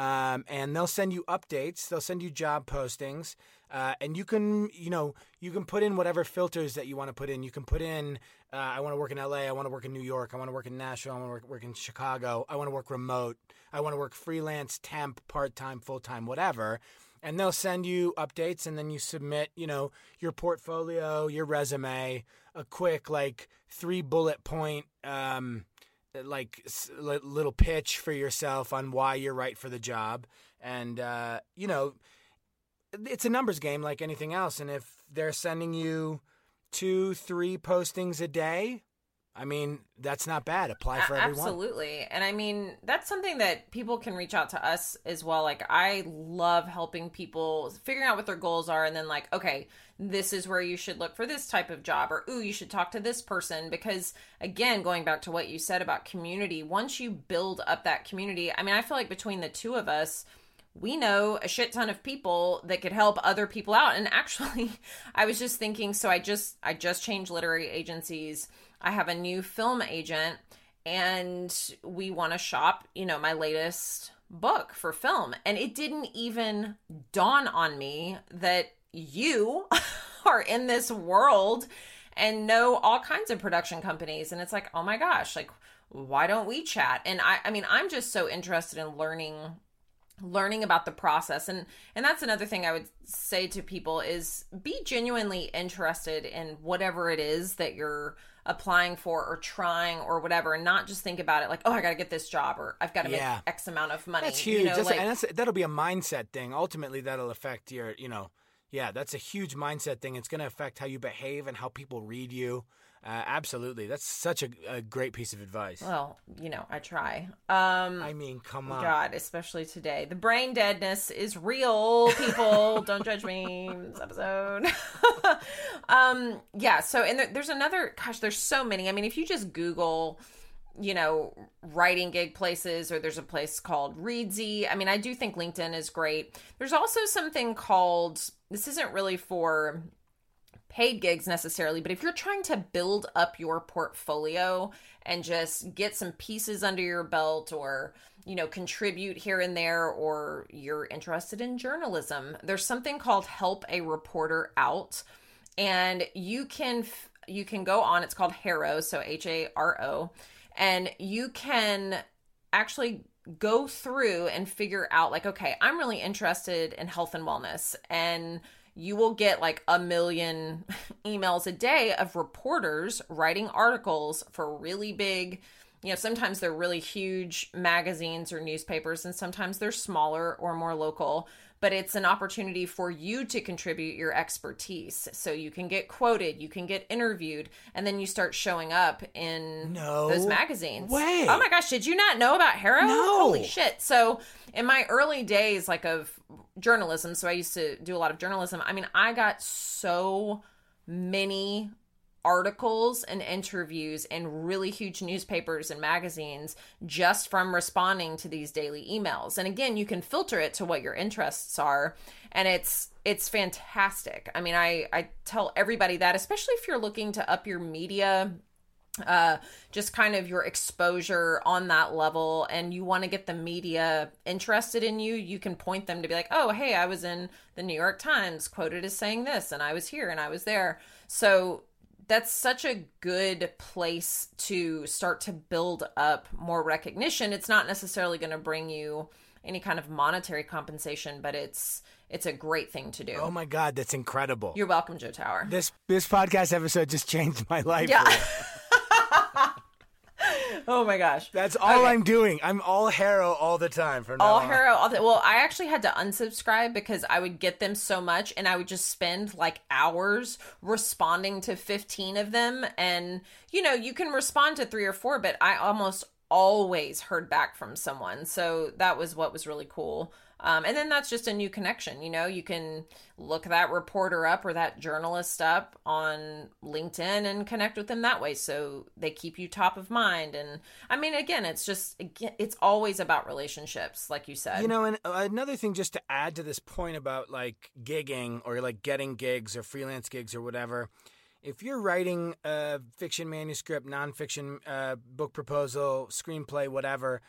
Um, and they'll send you updates. They'll send you job postings, uh, and you can, you know, you can put in whatever filters that you want to put in. You can put in, uh, I want to work in LA. I want to work in New York. I want to work in Nashville. I want to work, work in Chicago. I want to work remote. I want to work freelance, temp, part time, full time, whatever. And they'll send you updates, and then you submit, you know, your portfolio, your resume, a quick like three bullet point. Um, like little pitch for yourself on why you're right for the job. And uh, you know it's a numbers game like anything else. And if they're sending you two three postings a day I mean, that's not bad. Apply for everyone. Absolutely. And I mean, that's something that people can reach out to us as well. Like, I love helping people figuring out what their goals are and then, like, okay, this is where you should look for this type of job, or, ooh, you should talk to this person. Because, again, going back to what you said about community, once you build up that community, I mean, I feel like between the two of us, we know a shit ton of people that could help other people out and actually *laughs* i was just thinking so i just i just changed literary agencies I have a new film agent and we want to shop, you know, my latest book for film. And it didn't even dawn on me that you *laughs* are in this world and know all kinds of production companies. And it's like, oh my gosh, like, why don't we chat? And I, I mean, I'm just so interested in learning learning about the process and and that's another thing i would say to people is be genuinely interested in whatever it is that you're applying for or trying or whatever and not just think about it like oh i gotta get this job or i've got to Yeah. make x amount of money That's huge. you know that's, like and that's that'll be a mindset thing. Ultimately, that'll affect your, you know, yeah, that's a huge mindset thing. It's going to affect how you behave and how people read you. Uh, absolutely, that's such a, a great piece of advice. well you know i try um I mean, come on. God, especially today. The brain deadness is real, people. *laughs* Don't judge me this episode. *laughs* um, yeah, so and there, there's another gosh, there's so many. I mean, if you just Google, you know, writing gig places, or there's a place called Reedsy. I mean, I do think LinkedIn is great. There's also something called this isn't really for paid gigs necessarily, but if you're trying to build up your portfolio and just get some pieces under your belt or, you know, contribute here and there, or you're interested in journalism, there's something called Help a Reporter Out. And you can you can go on it's called Haro, so H A R O, and you can actually go through and figure out like okay i'm really interested in health and wellness and you will get like a million *laughs* emails a day of reporters writing articles for really big you know sometimes they're really huge magazines or newspapers and sometimes they're smaller or more local but it's an opportunity for you to contribute your expertise so you can get quoted you can get interviewed and then you start showing up in No those magazines way. oh my gosh did you not know about Haro No. holy shit so in my early days like of journalism so i used to do a lot of journalism i mean i got so many articles and interviews in really huge newspapers and magazines just from responding to these daily emails. And again, you can filter it to what your interests are and it's it's fantastic. I mean, I I tell everybody that especially if you're looking to up your media uh just kind of your exposure on that level and you want to get the media interested in you you can point them to be like oh hey i was in the new york times quoted as saying this and i was here and i was there so that's such a good place to start to build up more recognition it's not necessarily going to bring you any kind of monetary compensation but it's it's a great thing to do Oh my God, that's incredible. you're welcome joe tower this this podcast episode just *laughs* changed my life. yeah. *laughs* oh my gosh That's all Okay. I'm doing. I'm all Haro all the time from now all on. hero all the, well i actually had to unsubscribe because i would get them so much and i would just spend like hours responding to 15 of them and you know you can respond to three or four but i almost always heard back from someone so that was what was really cool um, and then that's just a new connection you know you can look that reporter up or that journalist up on linkedin and connect with them that way. So they keep you top of mind. And i mean again it's just it's always about relationships like you said. You know, and another thing just to add to this point about like gigging or like getting gigs or freelance gigs or whatever, if you're writing a fiction manuscript, nonfiction uh, book proposal, screenplay, whatever,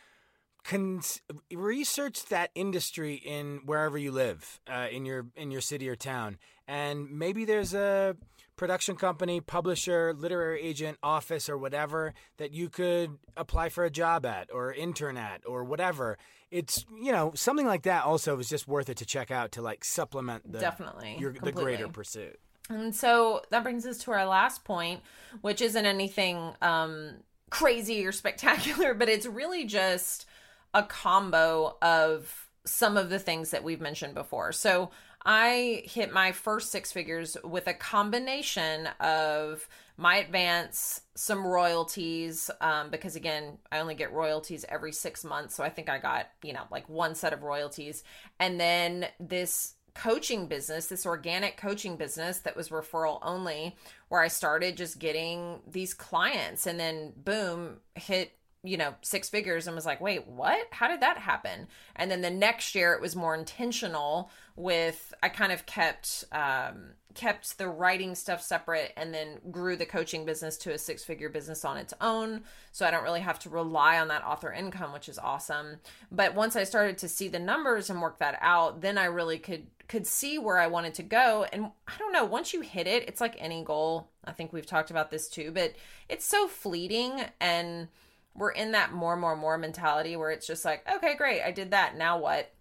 cons- research that industry in wherever you live, uh, in your in your city or town, and maybe there's a production company, publisher, literary agent, office, or whatever that you could apply for a job at or intern at or whatever. It's you know something like that. Also, is just worth it to check out to like supplement the Definitely, your, the greater pursuit. And so that brings us to our last point, which isn't anything um, crazy or spectacular, *laughs* but it's really just a combo of some of the things that we've mentioned before. So I hit my first six figures with a combination of my advance, some royalties, um, because again, I only get royalties every six months. So I think I got, you know, like one set of royalties. And then this coaching business, this organic coaching business that was referral only, where I started just getting these clients and then boom, hit you know six figures and was like wait what? How did that happen? And then the next year it was more intentional with i kind of kept um kept the writing stuff separate and then grew the coaching business to a six figure business on its own. So i don't really have to rely on that author income which is awesome. But once i started to see the numbers and work that out then i really could could see where i wanted to go. And i don't know once you hit it it's like any goal. I think we've talked about this too but it's so fleeting and we're in that more more more mentality where it's just like okay great i did that now what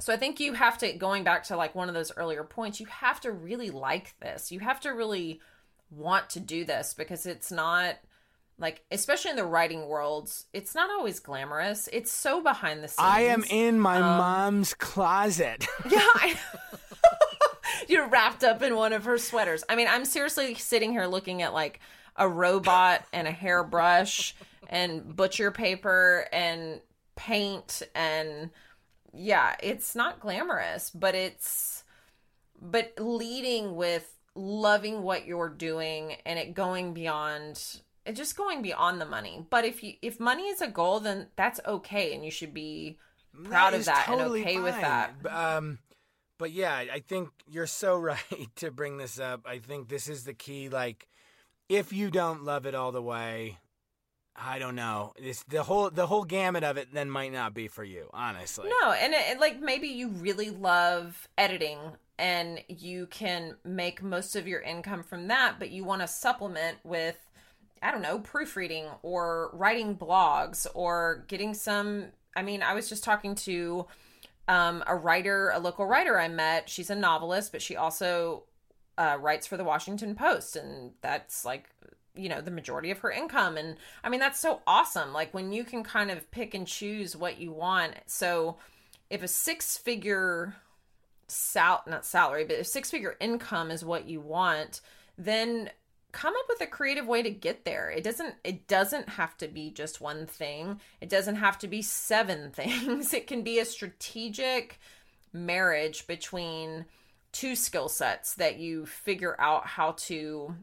So I think you have to going back to like one of those earlier points, you have to really like this. You have to really want to do this because it's not like especially in the writing worlds, it's not always glamorous. It's so behind the scenes. I am in my um, mom's closet. *laughs* yeah. I, *laughs* you're wrapped up in one of her sweaters. I mean, I'm seriously sitting here looking at like a robot and a hairbrush and butcher paper and paint and yeah, it's not glamorous, but it's but leading with loving what you're doing and it going beyond it just going beyond the money. But if you if money is a goal, then that's okay and you should be proud that of that totally and okay fine. with that. Um but yeah, I think you're so *laughs* right to bring this up. I think this is the key like if you don't love it all the way, I don't know. It's the whole the whole gamut of it then might not be for you, honestly. No, and it, like maybe you really love editing and you can make most of your income from that, but you want to supplement with I don't know, proofreading or writing blogs or getting some I mean, I was just talking to um, a writer, a local writer I met. She's a novelist, but she also uh, writes for the Washington Post, and that's like you know the majority of her income. And i mean that's so awesome. Like when you can kind of pick and choose what you want. So if a six figure sal not salary but a six figure income is what you want then come up with a creative way to get there. It doesn't it doesn't have to be just one thing. It doesn't have to be seven *laughs* things. It can be a strategic marriage between two skill sets that you figure out how to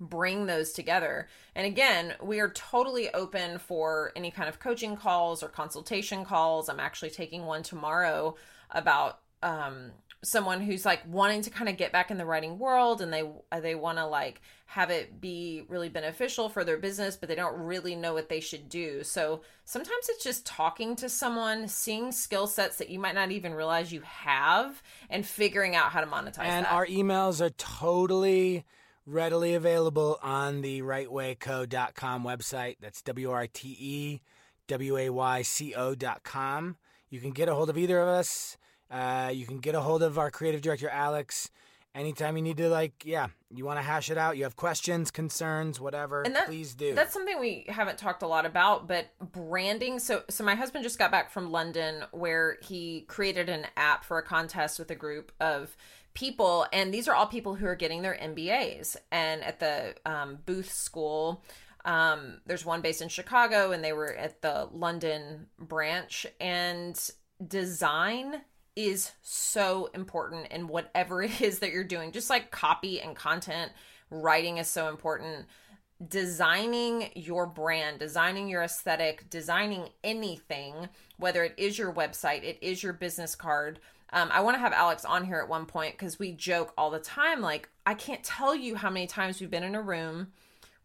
bring those together. And again, we are totally open for any kind of coaching calls or consultation calls. I'm actually taking one tomorrow about um, someone who's like wanting to kind of get back in the writing world and they they want to like have it be really beneficial for their business but they don't really know what they should do so sometimes it's just talking to someone seeing skill sets that you might not even realize you have and figuring out how to monetize and that. our emails are totally readily available on the writewayco.com website. That's W R T E W A Y C O.com. You can get a hold of either of us. Uh, you can get a hold of our creative director, Alex. Anytime you need to, like, yeah, you want to hash it out, you have questions, concerns, whatever, and that, please do. That's something we haven't talked a lot about, but branding. So, so my husband just got back from London where he created an app for a contest with a group of people, and these are all people who are getting their MBAs. And at the um, Booth School, um, there's one based in Chicago, and they were at the London branch. And design is so important in whatever *laughs* it is that you're doing, just like copy and content writing is so important designing your brand, designing your aesthetic, designing anything, whether it is your website, it is your business card, um, I want to have Alex on here at one point because we joke all the time. Like, I can't tell you how many times we've been in a room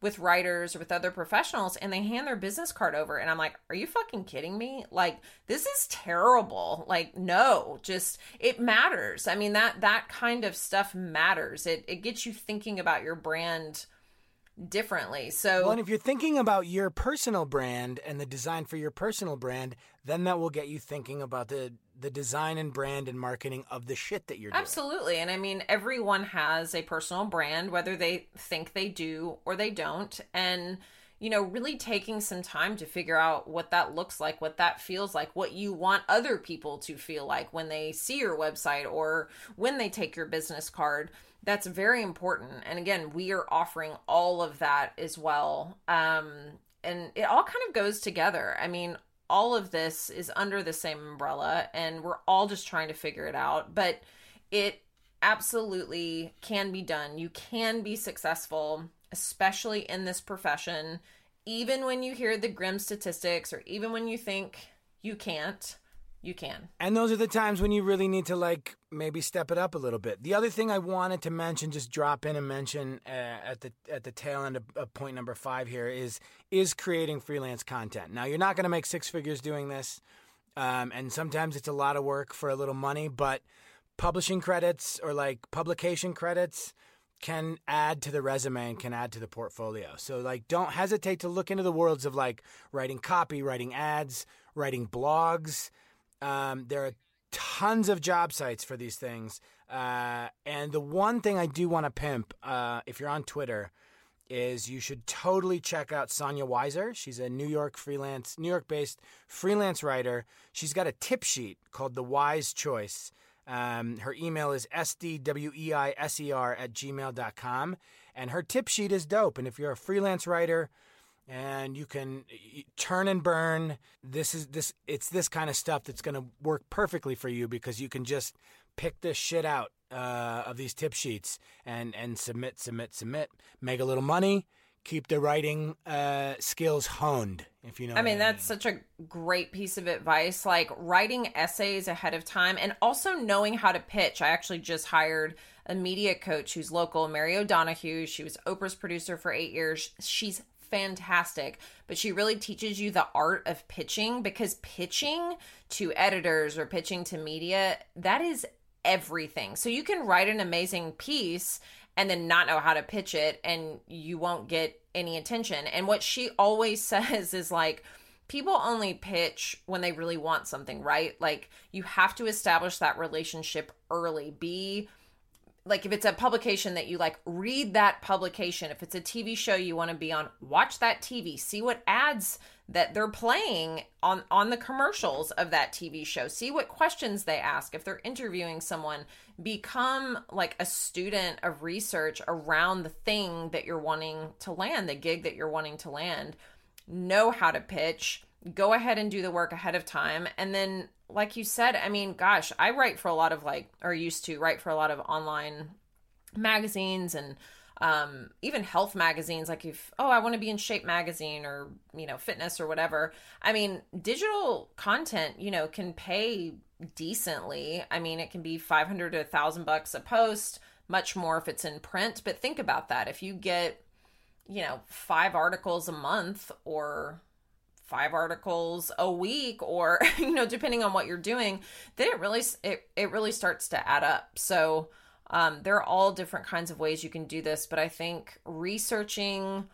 with writers or with other professionals and they hand their business card over and I'm like, "Are you fucking kidding me? Like this is terrible." Like no, just it matters. I mean that that kind of stuff matters. It it gets you thinking about your brand differently. So Well, and if you're thinking about your personal brand and the design for your personal brand, then that will get you thinking about the the design and brand and marketing of the shit that you're doing. Absolutely. And I mean, everyone has a personal brand, whether they think they do or they don't. And, you know, really taking some time to figure out what that looks like, what that feels like, what you want other people to feel like when they see your website or when they take your business card. That's very important. And again, we are offering all of that as well. Um, and it all kind of goes together. I mean, all of this is under the same umbrella and we're all just trying to figure it out. But it absolutely can be done. You can be successful, especially in this profession, even when you hear the grim statistics or even when you think you can't you can. And those are the times when you really need to like maybe step it up a little bit. The other thing I wanted to mention, just drop in and mention uh, at the at the tail end of, of, point number five here is is creating freelance content. Now you're not going to make six figures doing this, um, and sometimes it's a lot of work for a little money. But publishing credits or like publication credits can add to the resume and can add to the portfolio. So like don't hesitate to look into the worlds of like writing copy, writing ads, writing blogs um, there are tons of job sites for these things. Uh, and the one thing I do want to pimp, uh, if you're on Twitter, is you should totally check out Sonya Weiser. She's a New York freelance, New York based freelance writer. She's got a tip sheet called The Wise Choice. Um, her email is sdweiser at gmail.com. And her tip sheet is dope. And if you're a freelance writer, and you can turn and burn. This is this it's this kind of stuff that's going to work perfectly for you because you can just pick this shit out uh, of these tip sheets and and submit submit submit make a little money keep the writing uh, skills honed if you know i mean that's such a great piece of advice like writing essays ahead of time and also knowing how to pitch. I actually just hired a media coach who's local mary o'donohue she was oprah's producer for eight years. She's fantastic, but she really teaches you the art of pitching because pitching to editors or pitching to media, that is everything. So you can write an amazing piece and then not know how to pitch it and you won't get any attention. And what she always *laughs* says is like, people only pitch when they really want something, right? Like you have to establish that relationship early. Be like if it's a publication that you like read that publication if it's a tv show you want to be on watch that tv see what ads that they're playing on on the commercials of that tv show see what questions they ask. If they're interviewing someone become like a student of research around the thing that you're wanting to land the gig that you're wanting to land. Know how to pitch go ahead and do the work ahead of time. And then like you said i mean gosh i write for a lot of like or used to write for a lot of online magazines and um, even health magazines like if oh i want to be in shape magazine or you know fitness or whatever. I mean digital content you know can pay decently. I mean it can be 500 to 1000 bucks a post much more if it's in print. But think about that. If you get you know five articles a month or five articles a week or *laughs* you know depending on what you're doing then it really it, it really starts to add up. So um, there are all different kinds of ways you can do this but i think researching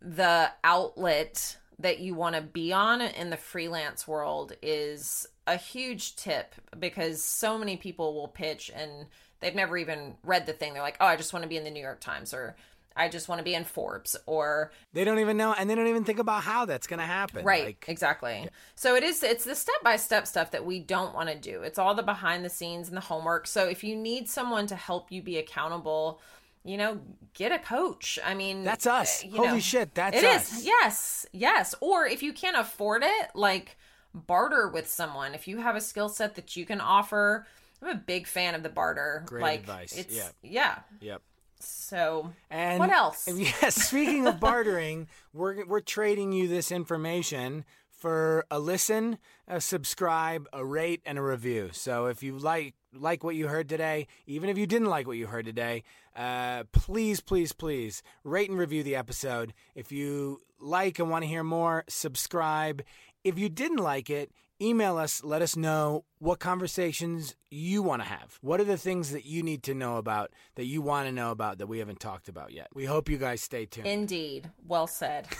the outlet that you want to be on in the freelance world is a huge tip because so many people will pitch and they've never even read the thing. They're like oh i just want to be in the new york times or I just want to be in Forbes or they don't even know and they don't even think about how that's going to happen. Right. Like, exactly. Yeah. So it is it's the step-by-step stuff that we don't want to do. It's all the behind the scenes and the homework. So if you need someone to help you be accountable, you know, get a coach. I mean, that's uh, us. Holy know, shit, that's it us. Is. Yes. Yes. Or if you can't afford it, like barter with someone. If you have a skill set that you can offer, I'm a big fan of the barter. Great like, advice. It's, yeah. Yeah. Yep. So, and what else? *laughs* Yes, speaking of bartering, we're we're trading you this information for a listen, a subscribe, a rate, and a review. So if you like like what you heard today, even if you didn't like what you heard today, uh, please, please, please rate and review the episode. If you like and want to hear more, subscribe. If you didn't like it, email us. Let us know what conversations you want to have. What are the things that you need to know about that you want to know about that we haven't talked about yet? We hope you guys stay tuned. Indeed. Well said. *laughs*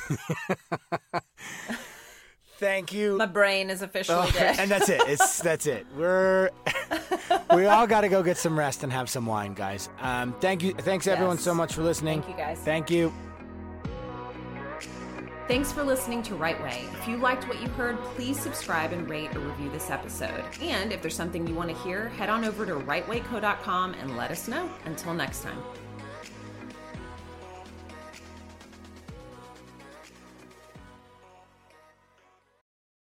Thank you. My brain is officially oh, *laughs* dead. and that's it. It's that's it. We're *laughs* we all got to go get some rest and have some wine, guys. Um, thank you. Thanks everyone yes. so much for listening. Thank you, guys. Thank you. Thanks for listening to Write Way. If you liked what you heard, please subscribe and rate or review this episode. And if there's something you want to hear, head on over to writewayco.com and let us know. Until next time.